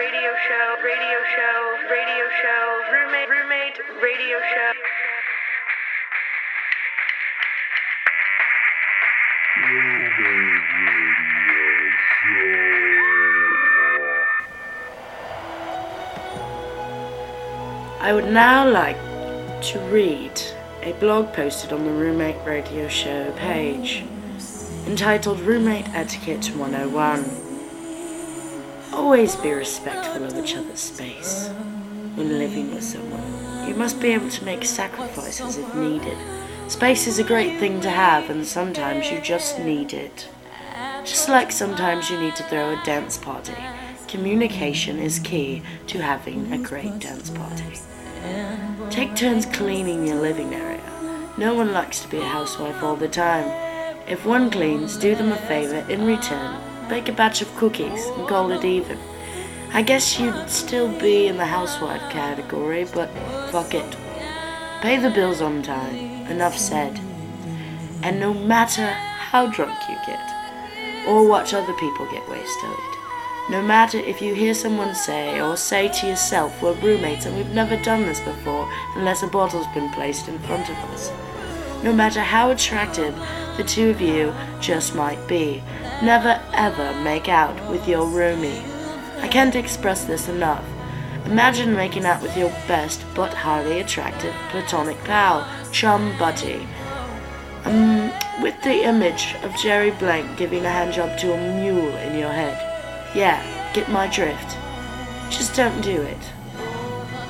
radio show, radio show, radio show, roommate, roommate, radio show. I would now like to read a blog posted on the Roommate Radio Show page entitled Roommate Etiquette 101. Always be respectful of each other's space when living with someone. You must be able to make sacrifices if needed. Space is a great thing to have, and sometimes you just need it. Just like sometimes you need to throw a dance party, communication is key to having a great dance party. Take turns cleaning your living area. No one likes to be a housewife all the time. If one cleans, do them a favor in return. Bake a batch of cookies and call it even. I guess you'd still be in the housewife category, but fuck it. Pay the bills on time. Enough said. And no matter how drunk you get, or watch other people get wasted, no matter if you hear someone say or say to yourself, we're roommates and we've never done this before unless a bottle's been placed in front of us. No matter how attractive the two of you just might be, never ever make out with your roomie. I can't express this enough. Imagine making out with your best but highly attractive platonic pal, chum buddy. Um, with the image of Jerry Blank giving a handjob to a mule in your head. Yeah, get my drift. Just don't do it.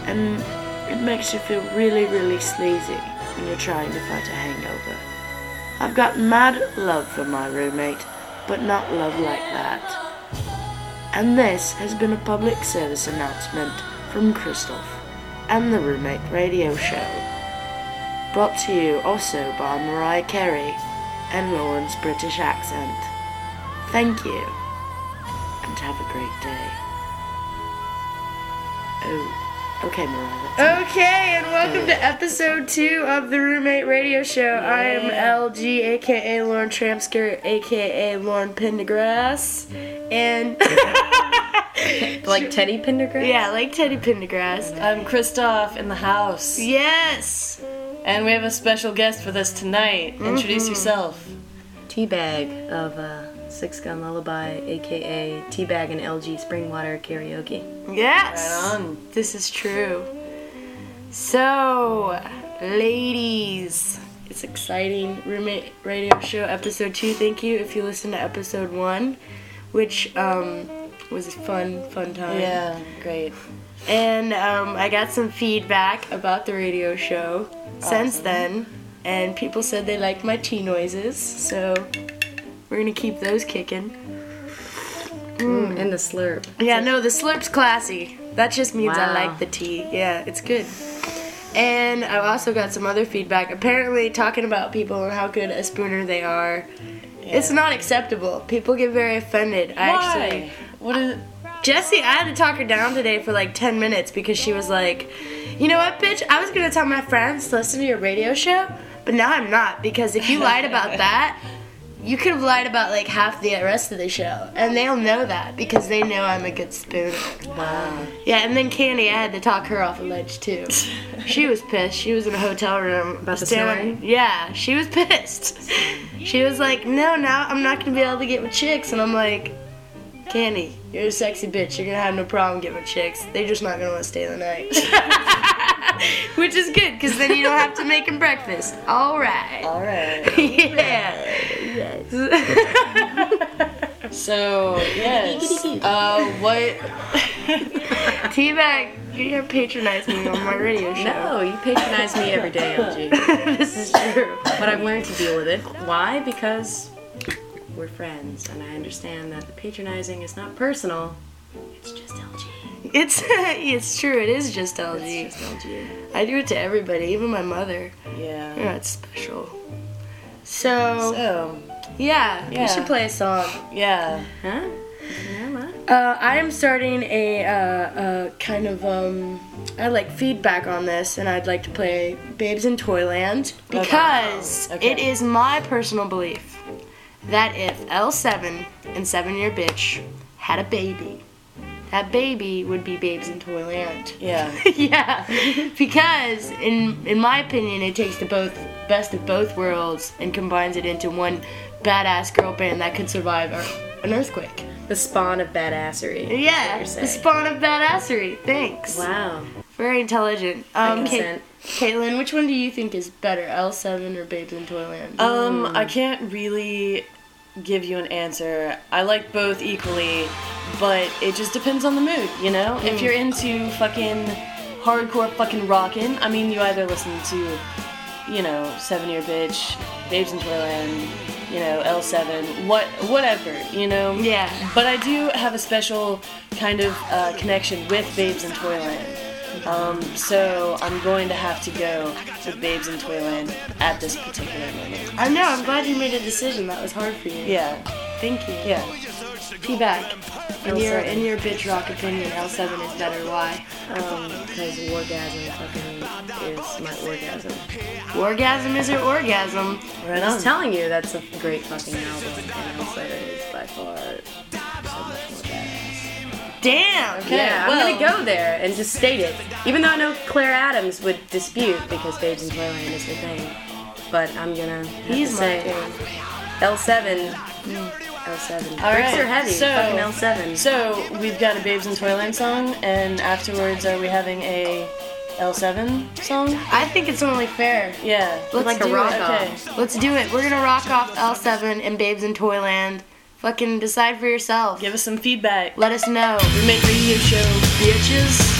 And it makes you feel really, really sleazy when you're trying to fight a hangover. I've got mad love for my roommate, but not love like that. And this has been a public service announcement from Christoph and the Roommate Radio Show. Brought to you also by Mariah Carey and Lauren's British accent. Thank you, and have a great day. Oh, okay, Mariah. Okay, and welcome to episode two of the Roommate Radio Show. I am LG, aka Lauren Trampsker, aka Lauren Pendergrass, and Like Teddy Pendergrass? yeah, like Teddy Pendergrass. I'm Christoph in the house. Yes, And we have a special guest with us tonight. Introduce yourself. Teabag of uh, Six Gun Lullaby, aka Teabag and LG Springwater Karaoke. yes, Right on. this is true. So, ladies, it's exciting. Roommate Radio Show episode two. Thank you if you listened to episode one, which um, was a fun, fun time. Yeah, great. And um, I got some feedback about the radio show since then, and people said they liked my tea noises, so we're gonna keep those kicking. Mm, and the slurp. Yeah, no, the slurp's classy. That just means I like the tea. Yeah, it's good. And I also got some other feedback. Apparently, talking about people and how good a spooner they are, it's not acceptable. People get very offended. I actually. Why? What is Jessie, I had to talk her down today for like 10 minutes because she was like, you know what, bitch? I was gonna tell my friends to listen to your radio show, but now I'm not because if you lied about that, you could have lied about like half the rest of the show. And they'll know that because they know I'm a good spooner. Wow. Yeah, and then Candy, I had to talk her off a ledge too. she was pissed. She was in a hotel room. About the staring- Yeah, she was pissed. She was like, no, now I'm not gonna be able to get with chicks. And I'm like, Candy, you're a sexy bitch. You're gonna have no problem getting with chicks. They're just not gonna want to stay the night. Which is good, because then you don't have to make them breakfast. All right. all right? yeah. Yes. So yes. Uh, what? Teabag, you're gonna patronize me on my radio show. No, you patronize me every day, LG. this is true. But I've learned to deal with it. Why? Because we're friends, and I understand that the patronizing is not personal. It's just LG. It's it's true. It is just LG. It's just LG. I do it to everybody, even my mother. Yeah. Yeah, it's special. So, So yeah, yeah. we should play a song. yeah. Huh? Uh, I am starting a uh, uh, kind of um, I like feedback on this, and I'd like to play Babes in Toyland because Okay. it is my personal belief that if L7 and Seven Year Bitch had a baby, that baby would be Babes in Toyland. Yeah. yeah, because in in my opinion, it takes the both best of both worlds and combines it into one badass girl band that could survive an earthquake. The spawn of badassery. Yeah, the spawn of badassery. Thanks. Wow. Very intelligent. Um, Kate. Caitlin, which one do you think is better, L7 or Babes in Toyland? Um, I can't really give you an answer. I like both equally, but it just depends on the mood, you know? If you're into fucking hardcore fucking rockin', I mean, you either listen to, you know, Seven Year Bitch, Babes in Toyland, you know, L7, what, whatever, you know? Yeah. But I do have a special kind of uh, connection with Babes in Toyland. Um, so I'm going to have to go with Babes in Toyland at this particular moment. I know. I'm glad you made a decision. That was hard for you. Yeah, Thank you. yeah. Feedback. In your in your bitch rock opinion, L7 is better. Why? Um, because orgasm fucking is my orgasm. Orgasm is your orgasm. Right I'm telling you, that's a great fucking album. And also is by far so much more badass. Damn. Okay, yeah, well- I'm gonna go there and just state it. Even though I know Claire Adams would dispute because Babes in Toyland is her thing. But I'm gonna have He's to say thing. L7. L7. All Bricks right, are heavy. so- fucking L7. So we've got a Babes in Toyland song, and afterwards, are we having a L7 song? I think it's only fair. Yeah. Let's like a do rock it. off. Okay. Let's do it. We're gonna rock off L7 and Babes in Toyland. Fucking decide for yourself. Give us some feedback. Let us know. Roommate Radio Show, bitches.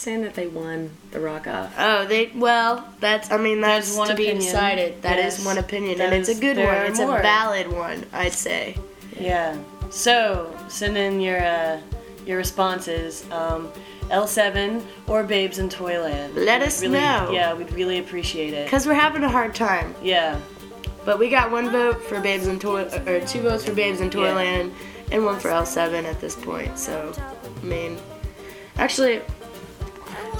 Saying that they won the rock off. Oh, they well, that's I mean that's There's one to be opinion. decided. That is Yes. one opinion, That and it's a good one. It's more. a valid one, I'd say. Yeah. So send in your uh, your responses. Um, L7 or Babes in Toyland. Let We'd us really, know. Yeah, we'd really appreciate it. Cause we're having a hard time. Yeah. But we got one vote for Babes in Toy, or two votes for Babes in Toyland, and one for L7 at this point. So, I mean, actually,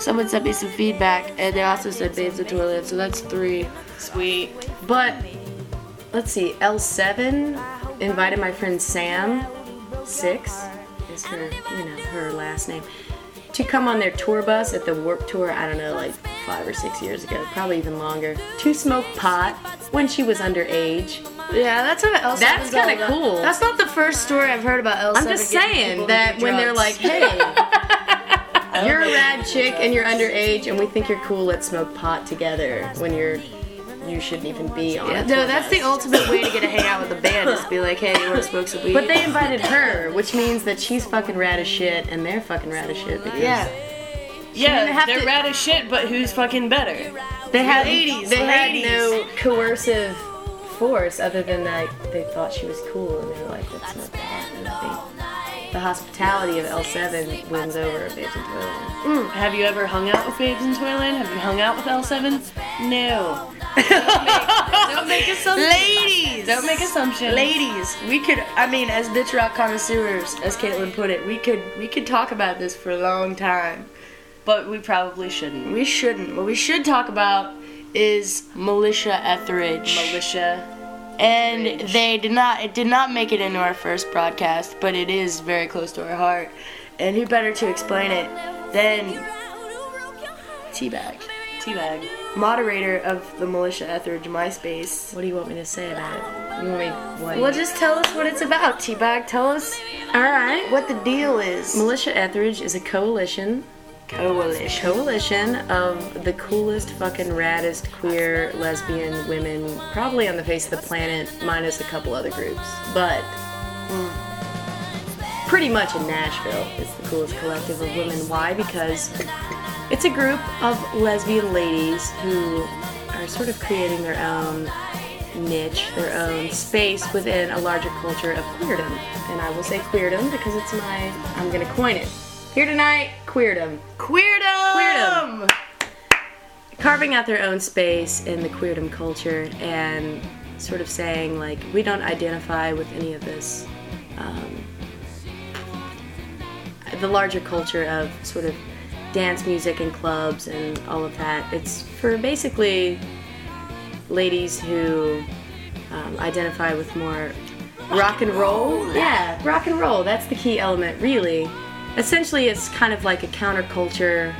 someone sent me some feedback, and they also said Babes in Toyland, so that's three. Sweet. But let's see, L7 invited my friend Sam, six is her, you know, her last name, to come on their tour bus at the Warped Tour. I don't know, like five or six years ago, probably even longer, to smoke pot when she was underage. Yeah, that's what L7 That's all kinda cool. That's not the first story I've heard about L7. I'm just saying that when they're like, hey, Oh, you're a rad chick and you're underage and we think you're cool, let's smoke pot together when you're you shouldn't even be on Yeah, no, that's the ultimate way to get to hang out with a band. Is be like, hey, you want to smoke some weed? But they invited her, which means that she's fucking rad as shit and they're fucking rad as shit because yeah, Yeah, they're to- rad as shit, but who's fucking better? they had Ladies, they had ladies. no coercive force other than that they thought she was cool and they were like, let's smoke pot. And I think the hospitality of L7 wins over Babes in Toyland. Mm. Have you ever hung out with Babes in Toyland? Have you hung out with L7? No. Don't make assumptions. ladies, Don't make assumptions. ladies. We could, I mean, as bitch rock connoisseurs, as Caitlin put it, we could, we could talk about this for a long time. But we probably shouldn't. We shouldn't. What we should talk about is Militia Etheridge. Militia. And they did not. It did not make it into our first broadcast, but it is very close to our heart. And who better to explain it than Teabag, Teabag. moderator of the Militia Etheridge MySpace. What do you want me to say about it? You want me what? Well, just tell us what it's about, Teabag. Tell us All right. what the deal is. Militia Etheridge is a coalition Coalition. coalition of the coolest, fucking raddest queer lesbian women probably on the face of the planet, minus a couple other groups. But mm, pretty much in Nashville, it's the coolest collective of women. Why? Because it's a group of lesbian ladies who are sort of creating their own niche, their own space within a larger culture of queerdom. And I will say queerdom because it's my, I'm gonna coin it. Here tonight, queerdom Queerdom. Queerdom. carving out their own space in the queerdom culture and sort of saying like we don't identify with any of this um, the larger culture of sort of dance music and clubs and all of that. It's for basically ladies who um, identify with more rock and roll. Yeah, rock and roll. That's the key element, really. Essentially, it's kind of like a counterculture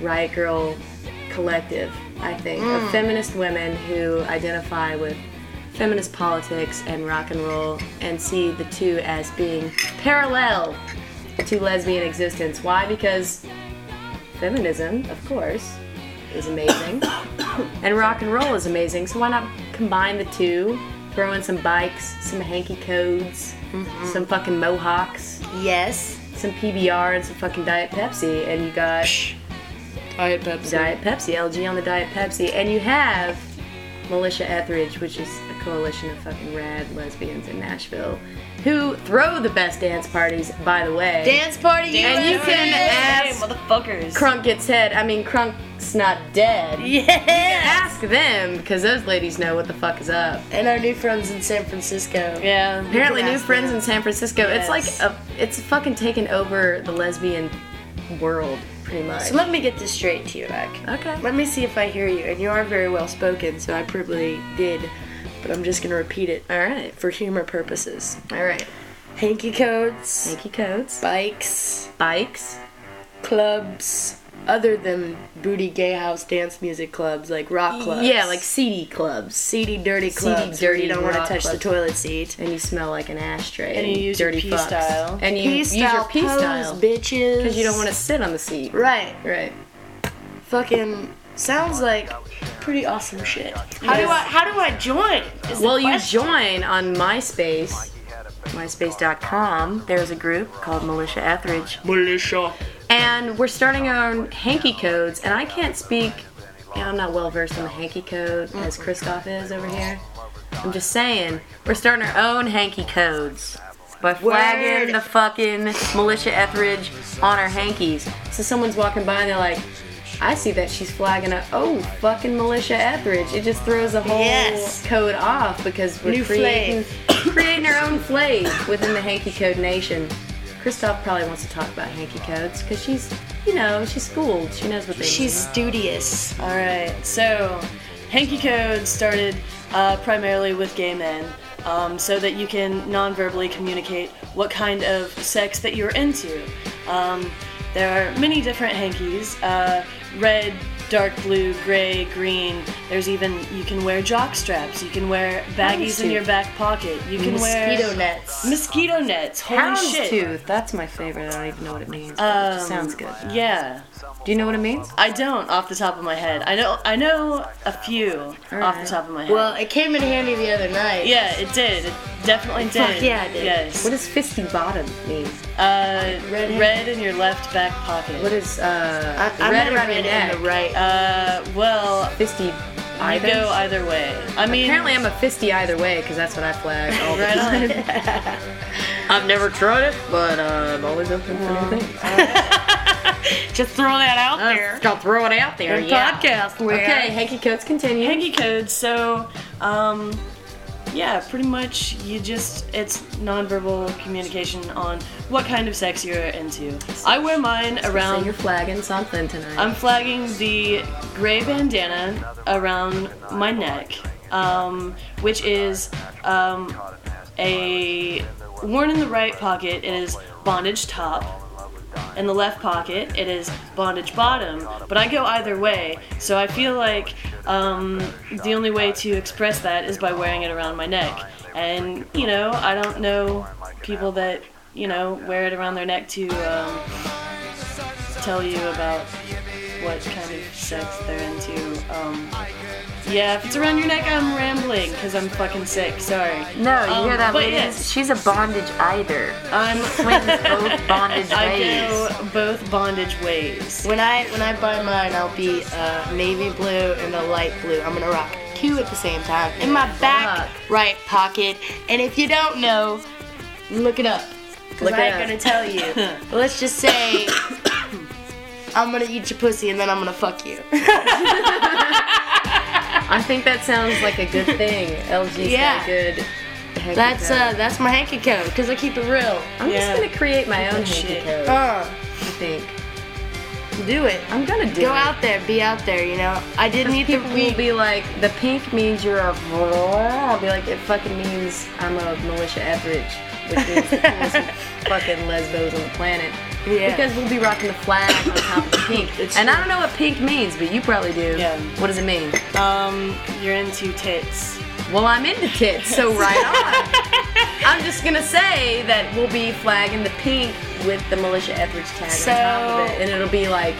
riot girl collective, I think, of mm. feminist women who identify with feminist politics and rock and roll and see the two as being parallel to lesbian existence. Why? Because feminism, of course, is amazing, and rock and roll is amazing. So why not combine the two? Throw in some bikes, some hanky codes, mm-hmm. some fucking mohawks, Yes. some PBR, and some fucking Diet Pepsi, and you got Diet Pepsi. Diet Pepsi, LG on the Diet Pepsi, and you have Militia Etheridge, which is a coalition of fucking rad lesbians in Nashville, who throw the best dance parties, by the way. Dance party. And you can Hey, ask motherfuckers. Crunk gets head. I mean, Crunk's not dead. Yeah. Ask them, because those ladies know what the fuck is up. And our new friends in San Francisco. yeah. Apparently, new friends them. in San Francisco. It's like a, it's fucking taken over the lesbian world, pretty much. So let me get this straight to you, Mac. Okay. Let me see if I hear you. And you are very well spoken, so I probably did. But I'm just gonna repeat it All right. for humor purposes. All right. Hanky codes, Yankee codes, bikes, bikes. clubs, other than booty gay house dance music clubs like rock clubs. Yeah, like CD clubs. seedy, dirty Seedy, clubs. where dirty you don't want to rock touch the clubs. toilet seat. And you smell like an ashtray. And you use your dirty pee fucks. style. And you use style your pee pose, style. bitches. Because you don't want to sit on the seat. Right. Right. Fucking sounds like pretty awesome shit. How do I? How do I join? Is the Well, you question. join on MySpace, myspace.com. There's a group called Militia Etheridge. militia. And we're starting our own hanky codes. And I can't speak, yeah, I'm not well versed in the hanky code as Christoph is over here. I'm just saying, we're starting our own hanky codes by flagging Word. the fucking Militia Etheridge on our hankies. So someone's walking by and they're like, I see that she's flagging a oh fucking Militia Etheridge. It just throws the whole Yes. code off because we're New creating creating our own flavor within the hanky code nation. Christoph probably wants to talk about hanky codes because she's, you know, she's schooled. She knows what they mean. She's mean. studious. All right, so Hanky Code started uh, primarily with gay men, um, so that you can non-verbally communicate what kind of sex that you're into. Um, there are many different hankies: uh, red, dark blue, gray, green. There's even you can wear jock straps. You can wear baggies in your back pocket. You can Mosquito wear nets. mosquito nets. Holy shit! Houndstooth. That's my favorite. I don't even know what it means. but it Um, sounds good. Yeah. Do you know what it means? I don't off the top of my head. I know I know a few off the top of my head. Well, it came in handy the other night. yeah, it did. It definitely did. Fuck yeah, it did. Yes. What does fisty bottom mean? uh, Red red, in your left back pocket. What is uh I, I red meant around red your in neck? the right. uh, well, Fisty I either. go either way. I mean, Apparently, I'm a fisty either way because that's what I flag all the time. I've never tried it, but uh, I'm always open for new things. Just throw that out Uh, there. I'll throw it out there. In yeah. podcast land. Okay, hanky codes continue. Hanky codes. So, um, yeah, pretty much you just it's nonverbal communication on what kind of sex you're into. I wear mine So around you're flagging something tonight. I'm flagging the gray bandana around my neck, um, which is um, a worn in the right pocket. It is bondage top. In the left pocket, it is bondage bottom. But I go either way, so I feel like um, the only way to express that is by wearing it around my neck. And you know, I don't know people that you know wear it around their neck to um, tell you about what kind of sex they're into. Um, yeah, if it's around your neck, I'm rambling because I'm fucking sick. Sorry. no, you Um, hear that, ladies? yes. She's a bondage either. I'm Swings both bondage I ways. go both bondage ways. When I when I buy mine, I'll be uh, navy blue and a light blue. I'm gonna rock two at the same time in my back Fuck. right pocket. And if you don't know, look it up. Cause Look I ain't up. gonna tell you. Let's just say I'm gonna eat your pussy and then I'm gonna fuck you. I think that sounds like a good thing. LG's Yeah. got a good hanky That's code. uh, that's my hanky code because I keep it real. I'm yeah. just gonna create my own hanky code. Uh, I think do it. I'm gonna do Go it. out there, be out there. You know, I did meet the People will be like, the pink means you're a. I'll be like, it fucking means I'm a militia Etheridge, which is the coolest fucking lesbos on the planet. Yeah. Because we'll be rocking the flag on top of the pink. It's and I don't know what pink means, but you probably do. Yeah. What does it mean? Um, you're into tits. Well, I'm into tits, so right on. I'm just gonna say that we'll be flagging the pink with the militia Etheridge tag So- on top of it, and it'll be like,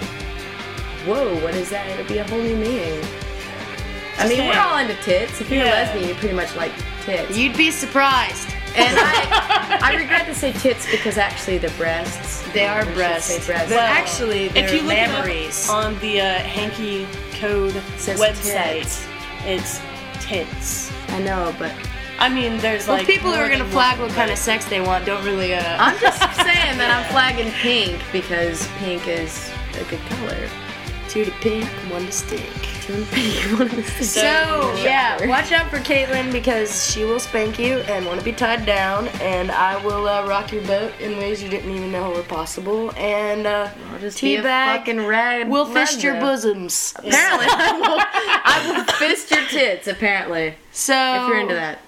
whoa, what is that? It'll be a whole new meaning. I mean, saying. we're all into tits. If you're Yeah. a lesbian, you pretty much like tits. You'd be surprised. And I, I regret to say tits because actually they're breasts. They are breasts. breasts. But actually, they're if you look it up on the uh, Hanky Code says website, tits. it's tits. I know, but I mean, there's well, like people who are gonna flag what kind of sex they want don't really. Uh, I'm just saying that I'm flagging pink because pink is a good color. two to pink, one to stink. Pink, one of the So So, yeah, watch out for Caitlin because she will spank you and want to be tied down, and I will uh, rock your boat in ways you didn't even know were possible. And uh, I'll just teabag, fucking rag. we'll fist your bosoms. Apparently, I will, I will fist your tits. Apparently, So if you're into that.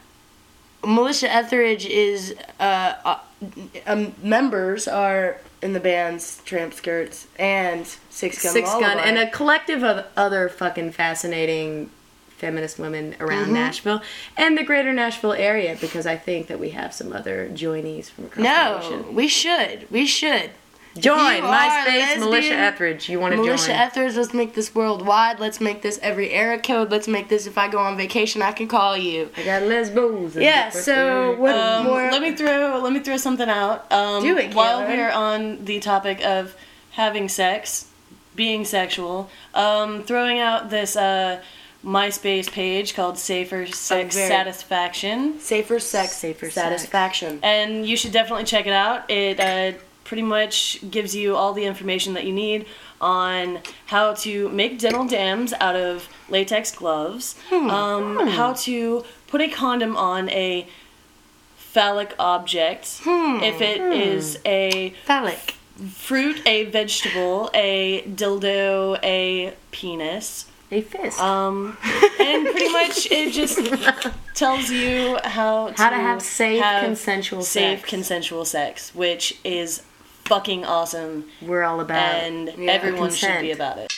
Melissa Etheridge is uh, uh, um, members are in the bands Tramp Skirts and Six Gun Six Gun and a collective of other fucking fascinating feminist women around Mm-hmm. Nashville and the greater Nashville area because I think that we have some other joinees from across the no, we should. We should. Join you MySpace Militia Etheridge. You want to Militia join? Etheridge, let's make this worldwide. Let's make this every era code. Let's make this if I go on vacation, I can call you. I got lesbos. Yeah, so what Um, more? let me throw let me throw something out. Um, Do it, while Caitlin. we're on the topic of having sex, being sexual. Um, throwing out this uh, MySpace page called Safer Sex very- Satisfaction, Safer sex, Safer sex. satisfaction. and you should definitely check it out. It uh, pretty much gives you all the information that you need on how to make dental dams out of latex gloves, um, how to put a condom on a phallic object if it is a Phallic. fruit, a vegetable, a dildo, a penis. a fist. Um, and pretty much it just tells you how to, How to have safe, have consensual safe sex. consensual sex, which is fucking awesome, We're all about. It. And everyone should be about it.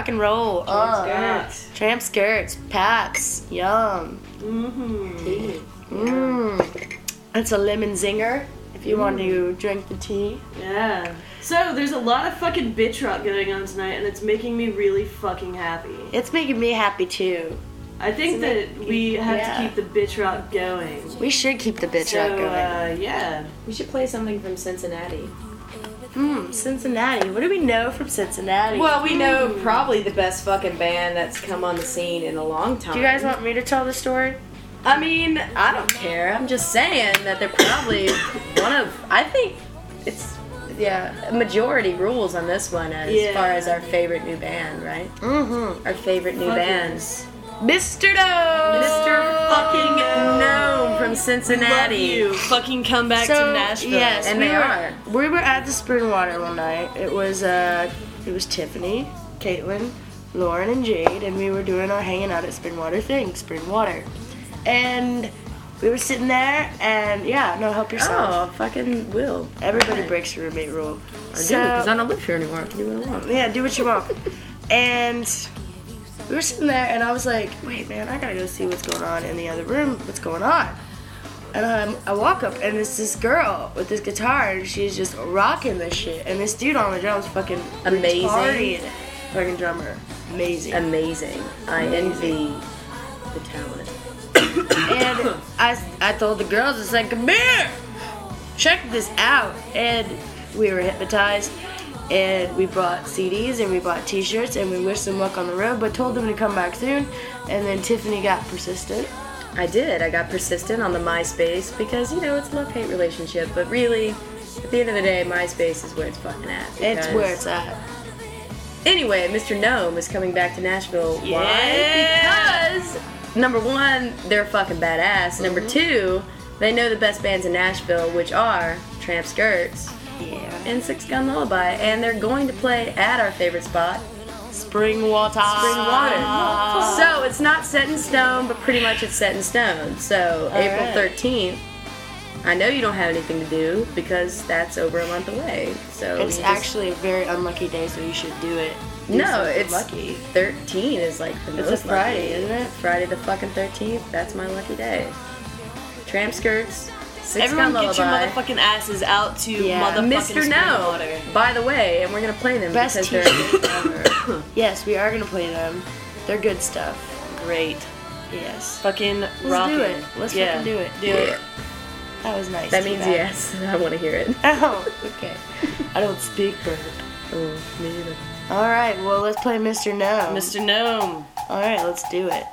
Rock, rock and roll. Uh, Skirts. tramp skirts, paps, yum. Mm-hmm. Mmm. It's a lemon zinger if you want to drink the tea. Yeah. So there's a lot of fucking bitch rock going on tonight, and it's making me really fucking happy. It's making me happy too. I think that we have Yeah. to keep the bitch rock going. We should keep the bitch So rock going. uh, yeah. We should play something from Cincinnati. Hmm, Cincinnati. What do we know from Cincinnati? Well, we know probably the best fucking band that's come on the scene in a long time. do you guys want me to tell the story? I mean, I don't care. I'm just saying that they're probably one of. I think it's yeah, majority rules on this one as Yeah. far as our favorite new band, right? Mm-hmm. Our favorite new Fucking- bands. Mr. No. Mr. Fucking Gnome from cincinnati Love Cincinnati. you. Fucking come back So to Nashville. yes, And we they were, are. We were at the Spring Water one night. It was uh, it was Tiffany, Caitlin, Lauren, and Jade, and we were doing our hanging out at Spring Water thing, Spring Water, and we were sitting there, and yeah, no, help yourself. Oh, fucking will. Everybody breaks the roommate rule. I do because I don't live here anymore. I can do what I want. Yeah, do what you want. and we were sitting there, and I was like, wait, man, I gotta go see what's going on in the other room. What's going on? And um, I walk up, and it's this girl with this guitar, and she's just rocking this shit. And this dude on the drums, fucking Amazing. retarded Fucking drummer, amazing. Amazing. I envy the talent. and I, I told the girls, I said, come here, check this out. And we were hypnotized. And we brought CDs and we bought T-shirts and we wished them luck on the road, but told them to come back soon. And then Tiffany got persistent. I did. I got persistent on the MySpace because, you know, it's a love hate relationship. But really, at the end of the day, MySpace is where it's fucking at. It's where it's at. Anyway, Mr. Gnome is coming back to Nashville. Yeah. Why? Because, number one, they're fucking badass. Number mm-hmm. two, they know the best bands in Nashville, which are Tramp Skirts Yeah. and Six Gun Lullaby. And they're going to play at our favorite spot, Spring water. Spring Water. So it's not set in stone, but pretty much it's set in stone. So April right. 13th. I know you don't have anything to do because that's over a month away. So It's just- actually a very unlucky day, so you should do it. Do no, it's lucky. 13 is like the It's a most Friday, lucky. isn't it? Friday the fucking 13th. That's my lucky day. Tramp skirts. Six Everyone Gun get your motherfucking asses out to Yeah. motherfucking Mr. No. Water. By the way, and we're gonna play them Best because they're ever. yes, we are gonna play them. They're good stuff. Great. Yes. Fucking Let's rocking. do it. Let's yeah. fucking do it. Do it. That was nice. that means bad. yes. I want to hear it. Oh, okay. I don't speak bird. Oh, me either. All right, well, let's play Mr. No. Mr. Gnome. All right, let's do it.